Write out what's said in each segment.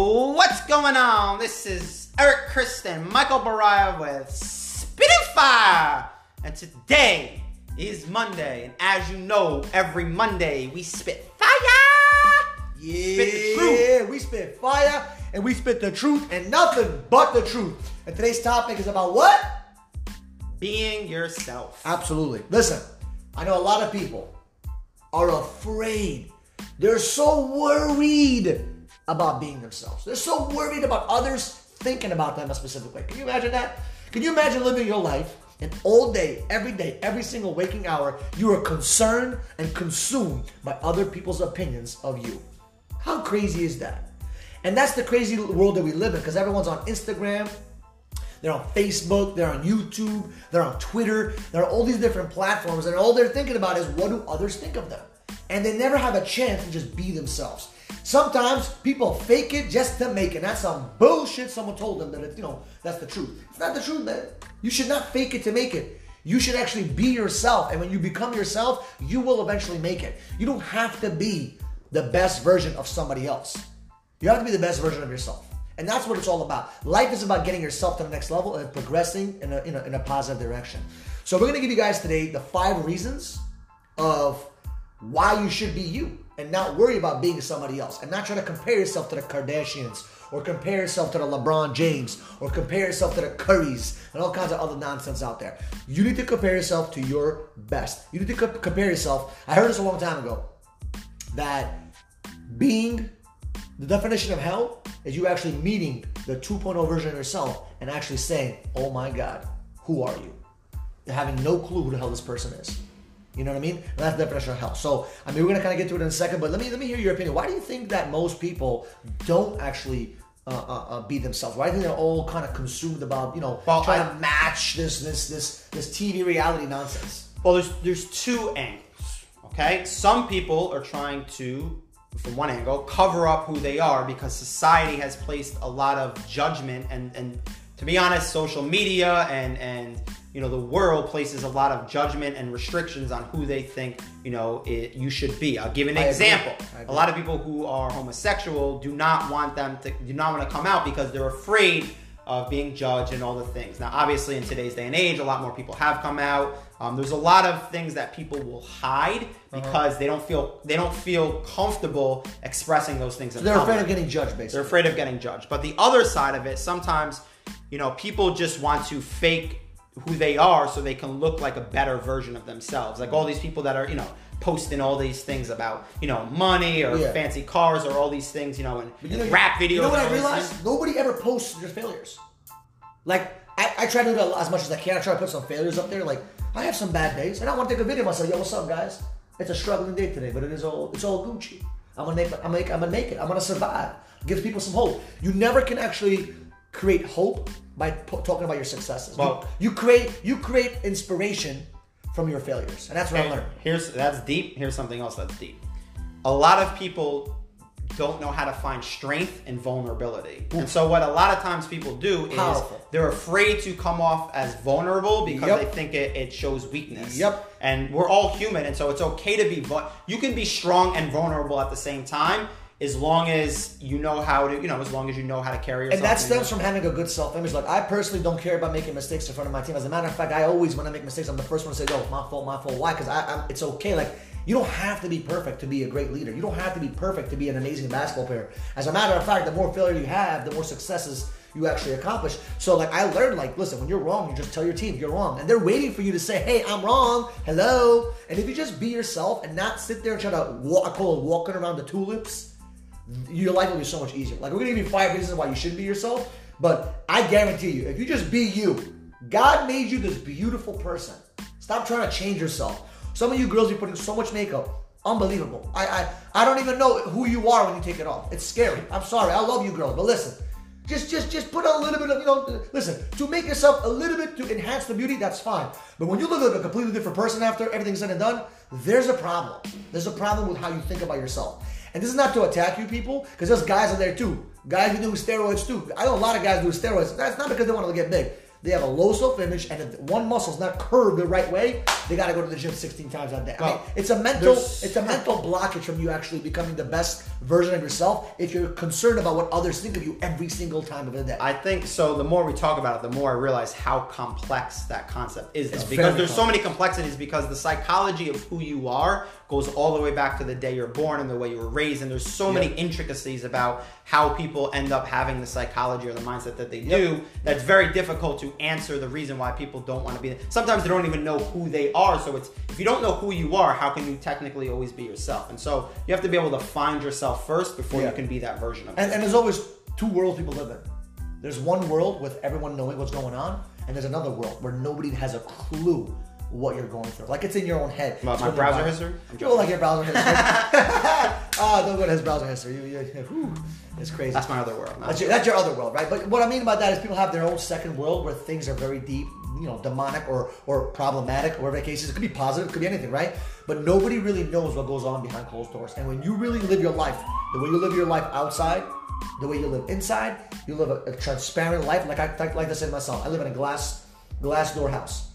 What's going on? This is Eric Kristen, Michael Baraya with Spitting Fire. And today is Monday. And as you know, every Monday we spit fire. Yeah, Spit the truth. we spit fire and we spit the truth and nothing but the truth. And today's topic is about what? Being yourself. Absolutely. Listen, I know a lot of people are afraid. They're so worried about being themselves. They're so worried about others thinking about them a specific way. Can you imagine that? Can you imagine living your life and all day, every day, every single waking hour, you are concerned and consumed by other people's opinions of you? How crazy is that? And that's the crazy world that we live in because everyone's on Instagram, they're on Facebook, they're on YouTube, they're on Twitter, they're on all these different platforms, and all they're thinking about is what do others think of them? And they never have a chance to just be themselves. Sometimes people fake it just to make it. That's some bullshit someone told them that it's, you know, that's the truth. It's not the truth, man. You should not fake it to make it. You should actually be yourself. And when you become yourself, you will eventually make it. You don't have to be the best version of somebody else. You have to be the best version of yourself. And that's what it's all about. Life is about getting yourself to the next level and progressing in a, in a, in a positive direction. So, we're gonna give you guys today the five reasons of why you should be you and not worry about being somebody else and not try to compare yourself to the Kardashians or compare yourself to the LeBron James or compare yourself to the Currys and all kinds of other nonsense out there. You need to compare yourself to your best. You need to co- compare yourself. I heard this a long time ago that being the definition of hell is you actually meeting the 2.0 version of yourself and actually saying, Oh my God, who are you? Having no clue who the hell this person is. You know what I mean? And that's the definition of hell. So, I mean, we're gonna kind of get to it in a second, but let me let me hear your opinion. Why do you think that most people don't actually uh, uh, uh, be themselves? Why do you think they're all kind of consumed about you know Well, trying I- to match this this this this TV reality nonsense? Well, there's there's two angles. Okay, some people are trying to, from one angle, cover up who they are because society has placed a lot of judgment and and to be honest, social media and and you know the world places a lot of judgment and restrictions on who they think you know it, you should be. I'll give an I example. a lot of people who are homosexual do not want them to do not want to come out because they're afraid of being judged and all the things. Now, obviously, in today's day and age, a lot more people have come out. Um, there's a lot of things that people will hide Uh-huh. because they don't feel they don't feel comfortable expressing those things. in They're afraid of getting judged, They're afraid of getting judged. But the other side of it, sometimes, you know, people just want to fake who they are so they can look like a better version of themselves. Like all these people that are, you know, posting all these things about, you know, money or Yeah. fancy cars or all these things, you know, and, you know, rap videos. You know what I realized? Nobody ever posts their failures. Like I, I try to do that as much as I can. I try to put some failures up there. Like I have some bad days, and I want to take a video myself. Yo, what's up, guys? It's a struggling day today, but it is all it's all Gucci. I'm gonna make I'm make I'm gonna make it. I'm gonna survive. Gives people some hope. You never can actually create hope by po- talking about your successes. You- Well- you, create you create inspiration from your failures, and that's what I learned. Here's that's deep. Here's something else that's deep. A lot of people don't know how to find strength and vulnerability. And so what a lot of times people do is Powerful. they're afraid to come off as vulnerable because Yep. they think it, it shows weakness. Yep. And we're all human and so it's okay to be vul- you can be strong and vulnerable at the same time as long as you know how to, you know, as long as you know how to carry yourself. And that stems from having a good self-image. Like I personally don't care about making mistakes in front of my team. As a matter of fact, I always when I make mistakes, I'm the first one to say, "Yo, my fault, my fault." Why? Because I, I'm, it's okay. Like you don't have to be perfect to be a great leader. You don't have to be perfect to be an amazing basketball player. As a matter of fact, the more failure you have, the more successes you actually accomplish. So like I learned, like listen, when you're wrong, you just tell your team you're wrong, and they're waiting for you to say, "Hey, I'm wrong. Hello." And if you just be yourself and not sit there and try to walk, I call it walking around the tulips your life will be so much easier. Like we're gonna give you five reasons why you shouldn't be yourself, but I guarantee you, if you just be you, God made you this beautiful person. Stop trying to change yourself. Some of you girls be putting so much makeup. Unbelievable. I I I don't even know who you are when you take it off. It's scary. I'm sorry. I love you girls, but listen. Just, just, just put a little bit of, you know, listen, to make yourself a little bit to enhance the beauty, that's fine. But when you look like a completely different person after everything's said and done, there's a problem. There's a problem with how you think about yourself. And this is not to attack you people, because there's guys out there too. Guys who do steroids too. I know a lot of guys do steroids. That's not because they want to get big. They have a low self-image, and if one muscle's not curved the right way, they got to go to the gym 16 times a day. I mean, it's a mental, there's- it's a mental blockage from you actually becoming the best version of yourself if you're concerned about what others think of you every single time of the day. I think so. The more we talk about it, the more I realize how complex that concept is. It's because there's so many complexities. Because the psychology of who you are goes all the way back to the day you're born and the way you were raised, and there's so many intricacies about how people end up having the psychology or the mindset that they do. That's very difficult to answer the reason why people don't want to be. Sometimes they don't even know who they are. So it's if you don't know who you are, how can you technically always be yourself? And so you have to be able to find yourself first before Yeah. you can be that version of. And, and there's always two worlds people live in. There's one world with everyone knowing what's going on, and there's another world where nobody has a clue what you're going through. Like it's in your own head. It's my browser history? Oh, like your browser history. Ah, don't go to his browser history. You, you, whew, it's crazy. That's my other world. That's your, that's your other world, right? But what I mean by that is people have their own second world where things are very deep, you know, demonic or or problematic, or whatever the case is. It could be positive, it could be anything, right? But nobody really knows what goes on behind closed doors. And when you really live your life, the way you live your life outside, the way you live inside, you live a, a transparent life. Like I like, like I said myself, I live in a glass glass door house,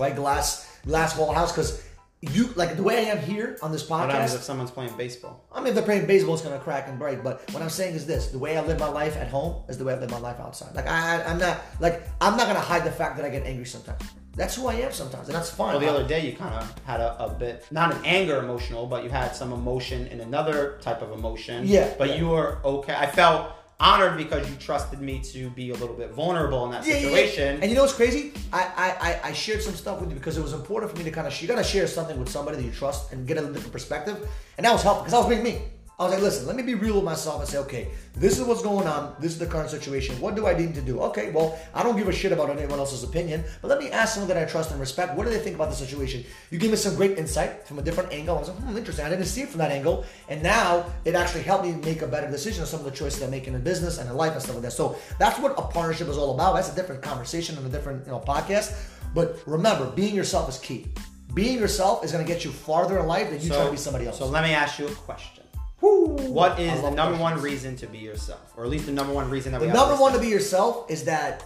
right? Glass glass wall house because. You like the way I am here on this What happens podcast. if someone's playing baseball? I mean, if they're playing baseball, it's gonna crack and break. But what I'm saying is this: the way I live my life at home is the way I live my life outside. Like I, I'm not like I'm not gonna hide the fact that I get angry sometimes. That's who I am sometimes, and that's fine. Well, the other day you kind of had a, a bit, not an anger emotional, but you had some emotion in another type of emotion. Yeah, But yeah. you were okay. I felt honored because you trusted me to be a little bit vulnerable in that Yeah, yeah, yeah. situation. And you know what's crazy? I, I, I, I shared some stuff with you because it was important for me to kind of you gotta share something with somebody that you trust and get a different perspective. And that was helpful because I was being me. I was like, listen, let me be real with myself and say, okay, this is what's going on. This is the current situation. What do I need to do? Okay, well, I don't give a shit about anyone else's opinion, but let me ask someone that I trust and respect. What do they think about the situation? You gave me some great insight from a different angle. I was like, hmm, interesting. I didn't see it from that angle, and now it actually helped me make a better decision on some of the choices I make in a business and in life and stuff like that. So that's what a partnership is all about. That's a different conversation and a different you know podcast. But remember, being yourself is key. Being yourself is going to get you farther in life than you try to be somebody else. So let me ask you a question. Woo. What I is the love number one reason to be yourself, or at least the number one reason that The we The number one to be yourself is that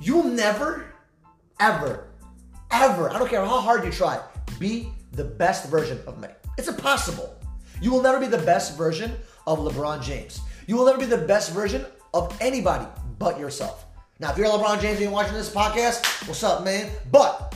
you'll never, ever, ever, I don't care how hard you try, be the best version of me. It's impossible. You will never be the best version of LeBron James. You will never be the best version of anybody but yourself. Now, if you're LeBron James and you're watching this podcast, what's up, man? But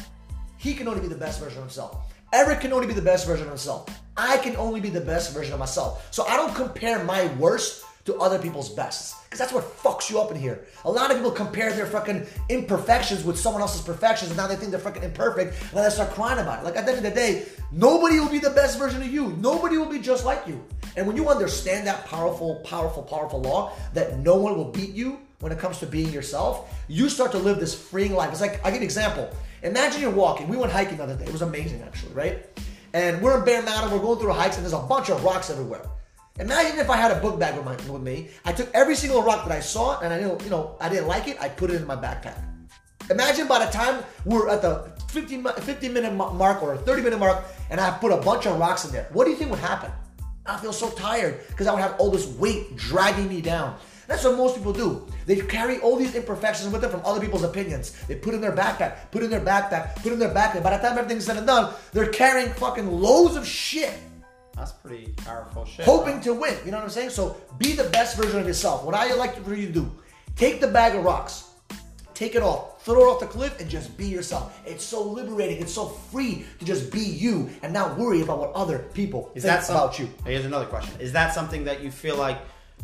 he can only be the best version of himself. Eric can only be the best version of himself. I can only be the best version of myself. So I don't compare my worst to other people's bests. Because that's what fucks you up in here. A lot of people compare their fucking imperfections with someone else's perfections, and now they think they're fucking imperfect, and then they start crying about it. Like at the end of the day, nobody will be the best version of you. Nobody will be just like you. And when you understand that powerful, powerful, powerful law that no one will beat you when it comes to being yourself, you start to live this freeing life. It's like, I'll give an example. Imagine you're walking. We went hiking the other day. It was amazing, actually, right? And we're in Bear Mountain. We're going through the hikes, and there's a bunch of rocks everywhere. Imagine if I had a book bag with, my, with me. I took every single rock that I saw, and I didn't, you know, I didn't like it. I put it in my backpack. Imagine by the time we're at the 15, mi- 15 minute mark or 30 minute mark, and I put a bunch of rocks in there. What do you think would happen? I feel so tired because I would have all this weight dragging me down. That's what most people do. They carry all these imperfections with them from other people's opinions. They put in their backpack, put in their backpack, put in their backpack. By the time everything's said and done, they're carrying fucking loads of shit That's pretty powerful shit. hoping to win. You know what I'm saying? So be the best version of yourself. What I like for you to do, take the bag of rocks, take it off, throw it off the cliff, and just be yourself. It's so liberating. It's so free to just be you and not worry about what other people Is think that some- about you. Here's another question. Is that something that you feel like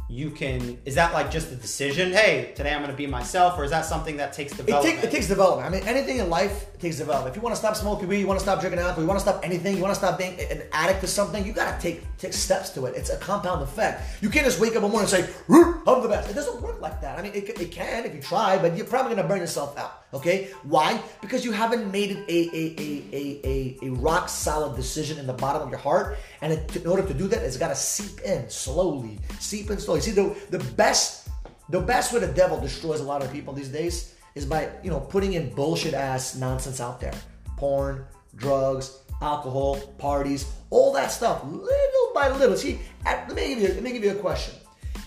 you can? Is that like just a decision? Hey, today I'm going to be myself, or is that something that takes It, development? take, it takes development. I mean, anything in life takes development. If you want to stop smoking weed, you want to stop drinking alcohol, you want to stop anything, you want to stop being an addict to something, you got to take take steps to it. It's a compound effect. You can't just wake up in the morning and say, "Root, I'm the best. It doesn't work like that. I mean, it, it can if you try, but you're probably going to burn yourself out. Okay? Why? Because you haven't made it a, a, a, a, a, rock solid decision in the bottom of your heart. And in order to do that, it's got to seep in slowly. Seep in slowly. See, the, the best the best way the devil destroys a lot of people these days is by you know putting in bullshit ass nonsense out there porn drugs alcohol parties all that stuff little by little see at- let me give you let me give you a question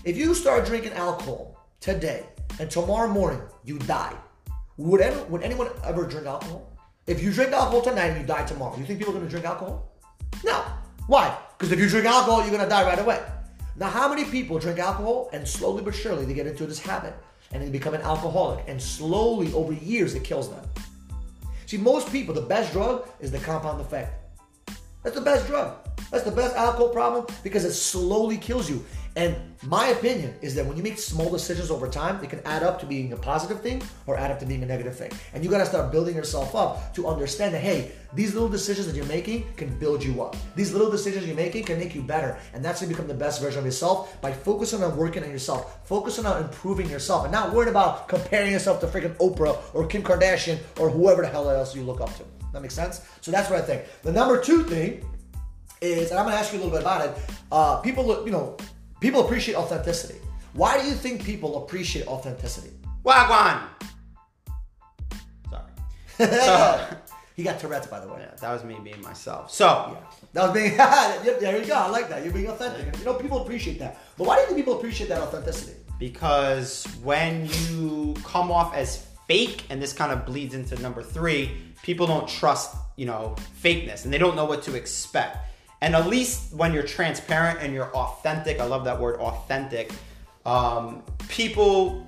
if you start drinking alcohol today and tomorrow morning you die Would, any, would anyone ever drink alcohol? If you drink alcohol tonight and you die tomorrow, you think people are gonna drink alcohol? No. Why? Because if you drink alcohol, you're gonna die right away. Now, how many people drink alcohol and slowly but surely they get into this habit and they become an alcoholic and slowly over years it kills them? See, most people, the best drug is the compound effect. That's the best drug. That's the best alcohol problem because it slowly kills you. And my opinion is that when you make small decisions over time, it can add up to being a positive thing or add up to being a negative thing. And you gotta start building yourself up to understand that, hey, these little decisions that you're making can build you up. These little decisions you're making can make you better. And that's how you become the best version of yourself by focusing on working on yourself, focusing on improving yourself, and not worrying about comparing yourself to freaking Oprah or Kim Kardashian or whoever the hell else you look up to. That makes sense? So that's what I think. The number two thing is, and I'm gonna ask you a little bit about it. Uh, people, look, you know, people appreciate authenticity. Why do you think people appreciate authenticity? Wagwan. Sorry. So, He got Tourette's, by the way. yeah, that was me being myself. So, yeah. That was being. There you go. I like that. You're being authentic. You know, people appreciate that. But why do you think people appreciate that authenticity? because when you come off as fake, and this kind of bleeds into number three, people don't trust, you know, fakeness and they don't know what to expect. And at least when you're transparent and you're authentic, I love that word authentic, um, people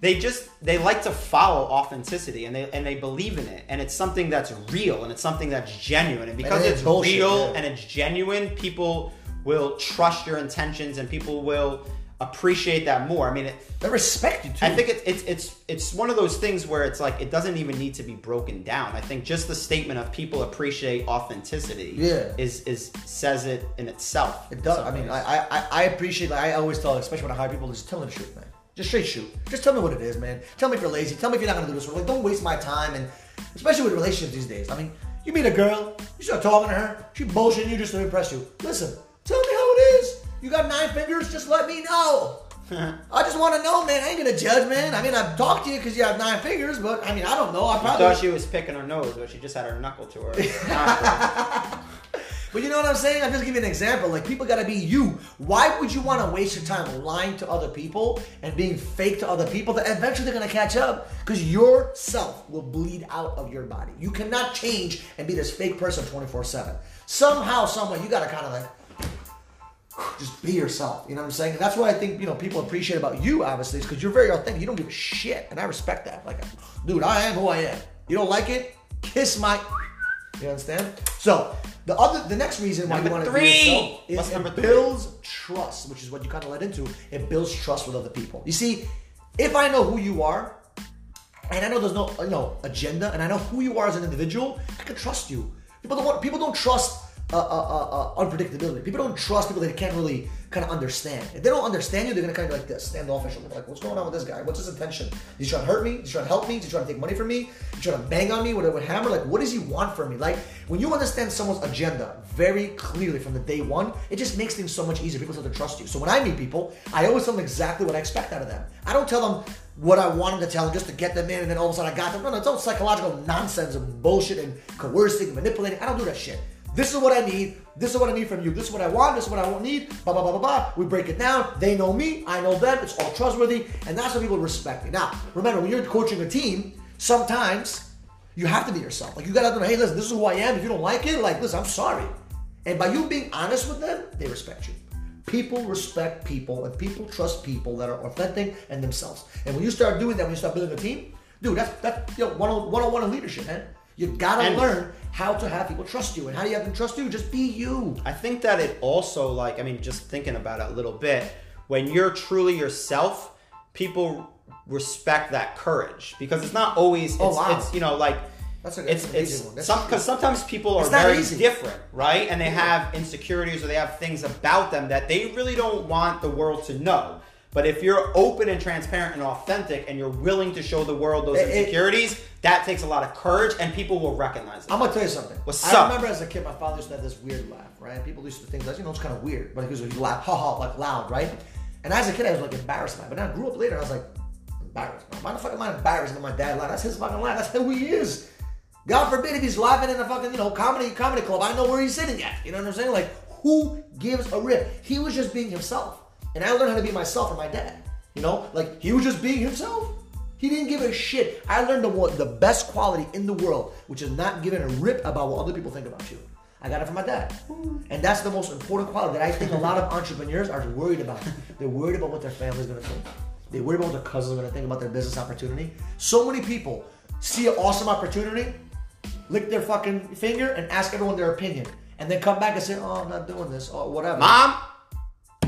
they just they like to follow authenticity and they and they believe in it. And it's something that's real and it's something that's genuine. And because it it's bullshit, real and it's genuine people will trust your intentions and people will appreciate that more i mean it, They respect you too. I think it's it's it's it's one of those things where it's like it doesn't even need to be broken down. I think just the statement of people appreciate authenticity Yeah. is is says it in itself. It does. I mean. I, I I appreciate. Like, I always tell, especially when I hire people, just tell me the truth, man. Just straight shoot. Just tell me what it is, man. Tell me if you're lazy. Tell me if you're not gonna do this. Like, don't waste my time. And especially with relationships these days. I mean, you meet a girl, you start talking to her, she bullshitting you just to impress you. Listen, tell me how it is. You got nine fingers. Just let me know. I just want to know, man. I ain't gonna judge, man. I mean, I've talked to you because you have nine fingers, but I mean, I don't know. I probably thought she was picking her nose, but she just had her knuckle to her. But you know what I'm saying? I'm just giving you an example. Like people gotta be you. Why would you want to waste your time lying to other people and being fake to other people that eventually they're gonna catch up? Because yourself will bleed out of your body. You cannot change and be this fake person 24-7. Somehow, someway, you gotta kind of like just be yourself. You know what I'm saying? And that's what I think, you know, people appreciate about you, obviously, is because you're very authentic. You don't give a shit. And I respect that. Like, dude, I am who I am. You don't like it? Kiss my you understand? So the other, the next reason why Number you want to be yourself is What's it number three? builds trust, which is what you kind of led into. It builds trust with other people. You see, if I know who you are, and I know there's no you know agenda, and I know who you are as an individual, I can trust you. People don't want, people don't trust uh, uh, uh, uh, unpredictability. People don't trust people they can't really kind of understand. If they don't understand you, they're gonna kind of like this, standoffish. and Like, what's going on with this guy? What's his intention? Is he trying to hurt me? Is he trying to help me? Is he trying to take money from me? Is he trying to bang on me with a hammer? Like, what does he want from me? Like, when you understand someone's agenda very clearly from the day one, it just makes things so much easier. People start to trust you. So when I meet people, I always tell them exactly what I expect out of them. I don't tell them what I want them to tell them just to get them in, and then all of a sudden I got them. No, no, it's all psychological nonsense and bullshit and coercing, and manipulating. I don't do that shit. This is what I need. This is what I need from you. This is what I want. This is what I won't need. Blah blah blah blah blah. We break it down. They know me. I know them. It's all trustworthy, and that's how people respect me. Now, remember, when you're coaching a team, sometimes you have to be yourself. Like you gotta know, hey, listen, this is who I am. If you don't like it, like, listen, I'm sorry. And by you being honest with them, they respect you. People respect people, and people trust people that are authentic and themselves. And when you start doing that, when you start building a team, dude, that's that's you know, one oh, on oh leadership, man. You gotta And- learn how to have people trust you. And how do you have them trust you? Just be you. I think that it also like I mean just thinking about it a little bit when you're truly yourself people respect that courage because it's not always oh, it's, Oh, wow. it's you know like That's it's an it's one. That's some because sometimes people are very easy. different right and they have insecurities or they have things about them that they really don't want the world to know but if you're open and transparent and authentic and you're willing to show the world those It- it- insecurities that takes a lot of courage and people will recognize it I'm gonna tell you something. What's I up? remember as a kid, my father used to have this weird laugh, right? People used to think that you know it's kind of weird, but he was laugh, ha ha, like loud, right? And as a kid, I was like embarrassed by it. But then I grew up later, I was like embarrassed. Why the fuck am I embarrassed when my dad laughed? That's his fucking laugh. That's who he is. God forbid if he's laughing in a fucking you know comedy comedy club. I know where he's sitting at. You know what I'm saying? Like who gives a rip? He was just being himself, and I learned how to be myself from my dad. You know, like he was just being himself. He didn't give a shit. I learned the the best quality in the world, which is not giving a rip about what other people think about you. I got it from my dad. And that's the most important quality that I think a lot of entrepreneurs are worried about. They're worried about what their family's gonna think. They worry about what their cousins are gonna think about their business opportunity. So many people see an awesome opportunity, lick their fucking finger, and ask everyone their opinion. And then come back and say, oh, I'm not doing this, or whatever. Mom,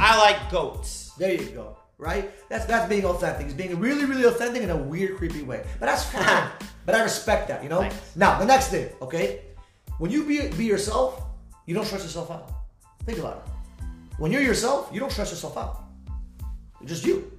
I like goats. There you go. Right? That's that's being authentic. It's being really, really authentic in a weird, creepy way. But that's fine. but I respect that, you know? Thanks. Now, the next thing, okay? When you be be yourself, you don't stress yourself out. Think about it. When you're yourself, you don't stress yourself out. It's just you.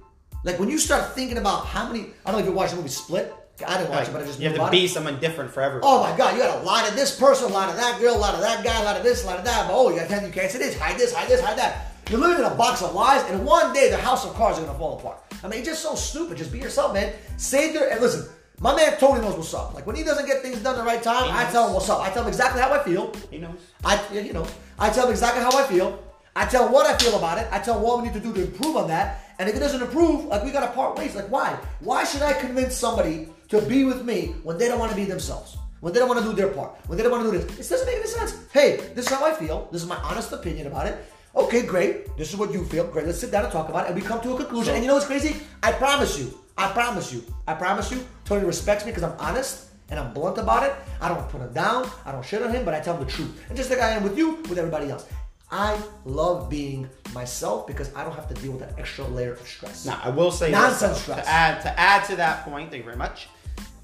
Like when you start thinking about how many I don't know if you watched the movie Split. I didn't watch it, but I just you have to be it. someone different for everyone. Oh my god, you got a lot of this person, a lot of that girl, a lot of that guy, a lot of this, a lot of that. But oh, you got you can't say this, hide this, hide this, hide that. You're living in a box of lies, and one day the house of cards are gonna fall apart. I mean, it's just so stupid. Just be yourself, man. Say there and listen. My man Tony knows what's up. Like when he doesn't get things done the right time, He I knows. tell him what's up. I tell him exactly how I feel. He knows. I, yeah, you know, I tell him exactly how I feel. I tell him what I feel about it. I tell him what we need to do to improve on that. And if it doesn't improve, like we gotta part ways. Like why? Why should I convince somebody to be with me when they don't want to be themselves? When they don't want to do their part? When they don't want to do this? This doesn't make any sense. Hey, this is how I feel. This is my honest opinion about it. Okay, great. This is what you feel. Great. Let's sit down and talk about it, and we come to a conclusion. and you know what's crazy? I promise you. I promise you. I promise you. Tony respects me because I'm honest and I'm blunt about it. I don't put him down. I don't shit on him, but I tell him the truth. And just like I am with you, with everybody else. I love being myself because I don't have to deal with that extra layer of stress. Now, I will say nonsense this, stress. to add to add to that point. Thank you very much.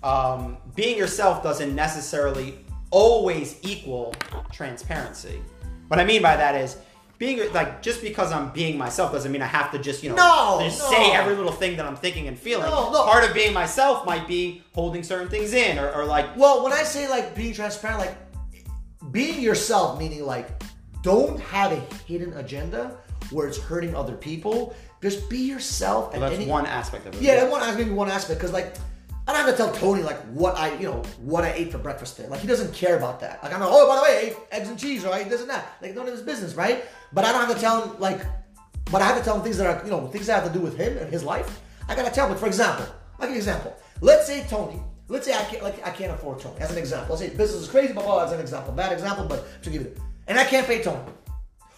Um, being yourself doesn't necessarily always equal transparency. What I mean by that is being like just because I'm being myself doesn't mean I have to just you know No, just no. say every little thing that I'm thinking and feeling. No, no. Part of being myself might be holding certain things in or, or like Well, when I say like being transparent, like being yourself, meaning like don't have a hidden agenda where it's hurting other people. Just be yourself. well, and that's any- one aspect of it. Yeah, that one maybe one aspect because like I don't have to tell Tony like what I you know what I ate for breakfast today. Like he doesn't care about that. Like I'm like, oh by the way, I ate eggs and cheese ate this and that. Like none of his business, right? But I don't have to tell him like, but I have to tell him things that are you know things that have to do with him and his life. I gotta tell him. For example, give an example. Let's say Tony. Let's say I can't like I can't afford Tony as an example. Let's say business is crazy, blah. blah, As an example, bad example, but to give it, and I can't pay Tony.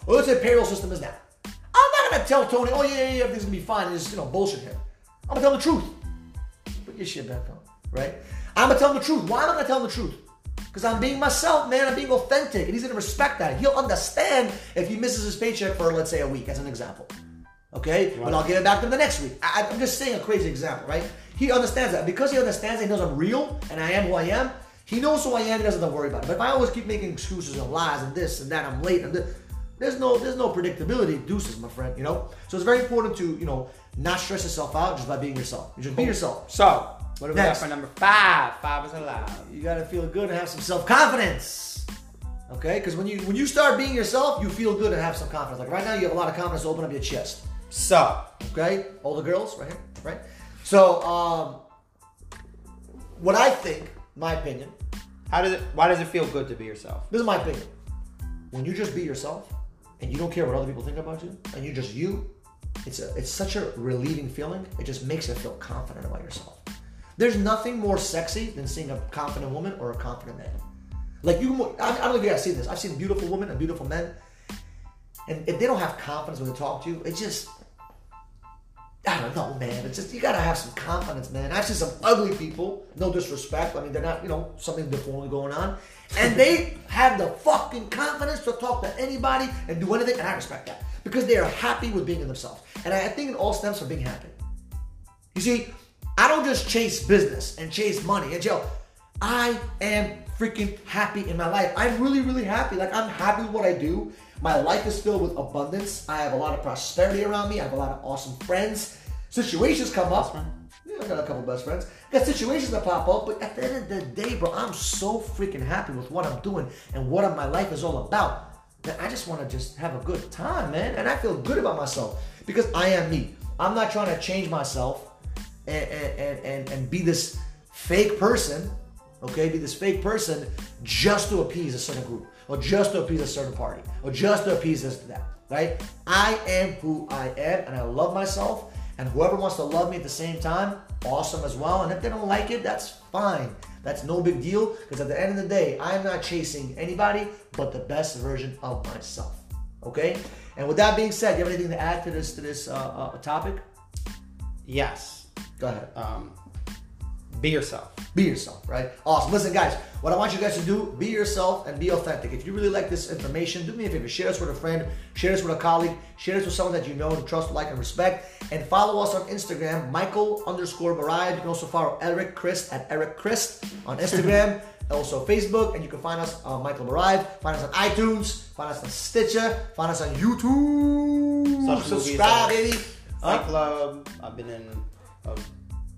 Or let's say payroll system is down. I'm not gonna tell Tony, oh yeah, yeah, yeah, everything's gonna be fine and just you know bullshit him. I'm gonna tell the truth. Put your shit back on, right? I'm gonna tell him the truth. Why am I gonna tell him the truth? Because I'm being myself, man. I'm being authentic, and he's gonna respect that. He'll understand if he misses his paycheck for let's say a week, as an example. Okay, but I'll give it back to him the next week. I, I'm just saying a crazy example, right? He understands that because he understands that he knows I'm real and I am who I am. He knows who I am. He doesn't have to worry about it. But if I always keep making excuses and lies and this and that, I'm late and this, there's no there's no predictability. Deuces, my friend. You know. So it's very important to you know not stress yourself out just by being yourself. You just be yourself. So what do we got Next. for number five? Five is allowed. You gotta feel good and have some self confidence. Okay, because when you when you start being yourself, you feel good and have some confidence. Like right now, you have a lot of confidence to open up your chest. So Okay, all the girls right here, right? So, um, what I think, my opinion, how does it? Why does it feel good to be yourself? this is my opinion. When you just be yourself and you don't care what other people think about you, and you're just you, it's a it's such a relieving feeling. It just makes you feel confident about yourself. There's nothing more sexy than seeing a confident woman or a confident man. Like you, I I don't know if you guys see this. I've seen beautiful women and beautiful men, and if they don't have confidence when they talk to you, it just I don't know, man. It's just you gotta have some confidence, man. I've seen some ugly people, no disrespect. I mean, they're not, you know, something different going on, and they have the fucking confidence to talk to anybody and do anything, and I respect that because they are happy with being in themselves. And I think it all stems from being happy. You see, I don't just chase business and chase money and yo, I am freaking happy in my life. I'm really, really happy. Like I'm happy with what I do. My life is filled with abundance. I have a lot of prosperity around me. I have a lot of awesome friends. Situations come up. Yeah, I got a couple best friends. Got situations that pop up, but at the end of the day, bro, I'm so freaking happy with what I'm doing and what my life is all about that I just want to just have a good time, man. And I feel good about myself because I am me. I'm not trying to change myself and and, and, and be this fake person, okay? Be this fake person just to appease a certain group or just to appease a certain party or just to appease this that, right? I am who I am and I love myself And whoever wants to love me at the same time, awesome as well. And if they don't like it, that's fine. That's no big deal because at the end of the day, I'm not chasing anybody but the best version of myself. Okay? And with that being said, do you have anything to add to this to this uh, uh, topic? Yes. Go ahead. Um, be yourself. Be yourself, right? Awesome. Listen, guys, what I want you guys to do, be yourself and be authentic. If you really like this information, do me a favor, share this with a friend, share this with a colleague, share this with someone that you know and trust, like, and respect. And follow us on Instagram, Michael underscore Mariah. You can also follow Eric Christ at Eric Christ on Instagram. also Facebook, and you can find us on Michael Mariah. Find us on iTunes, find us on Stitcher, find us on YouTube. Subscribe, movies baby. Fight? Club. I've been in. Oh,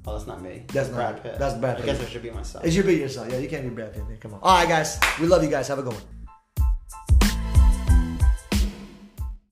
oh, that's not me. That's not Brad you. Pitt. That's Brad Pitt. I guess. I should be myself. It's your be yourself. Yeah, you can't be Brad Pitt. man. Come on. All right, guys. We love you guys. Have a good one.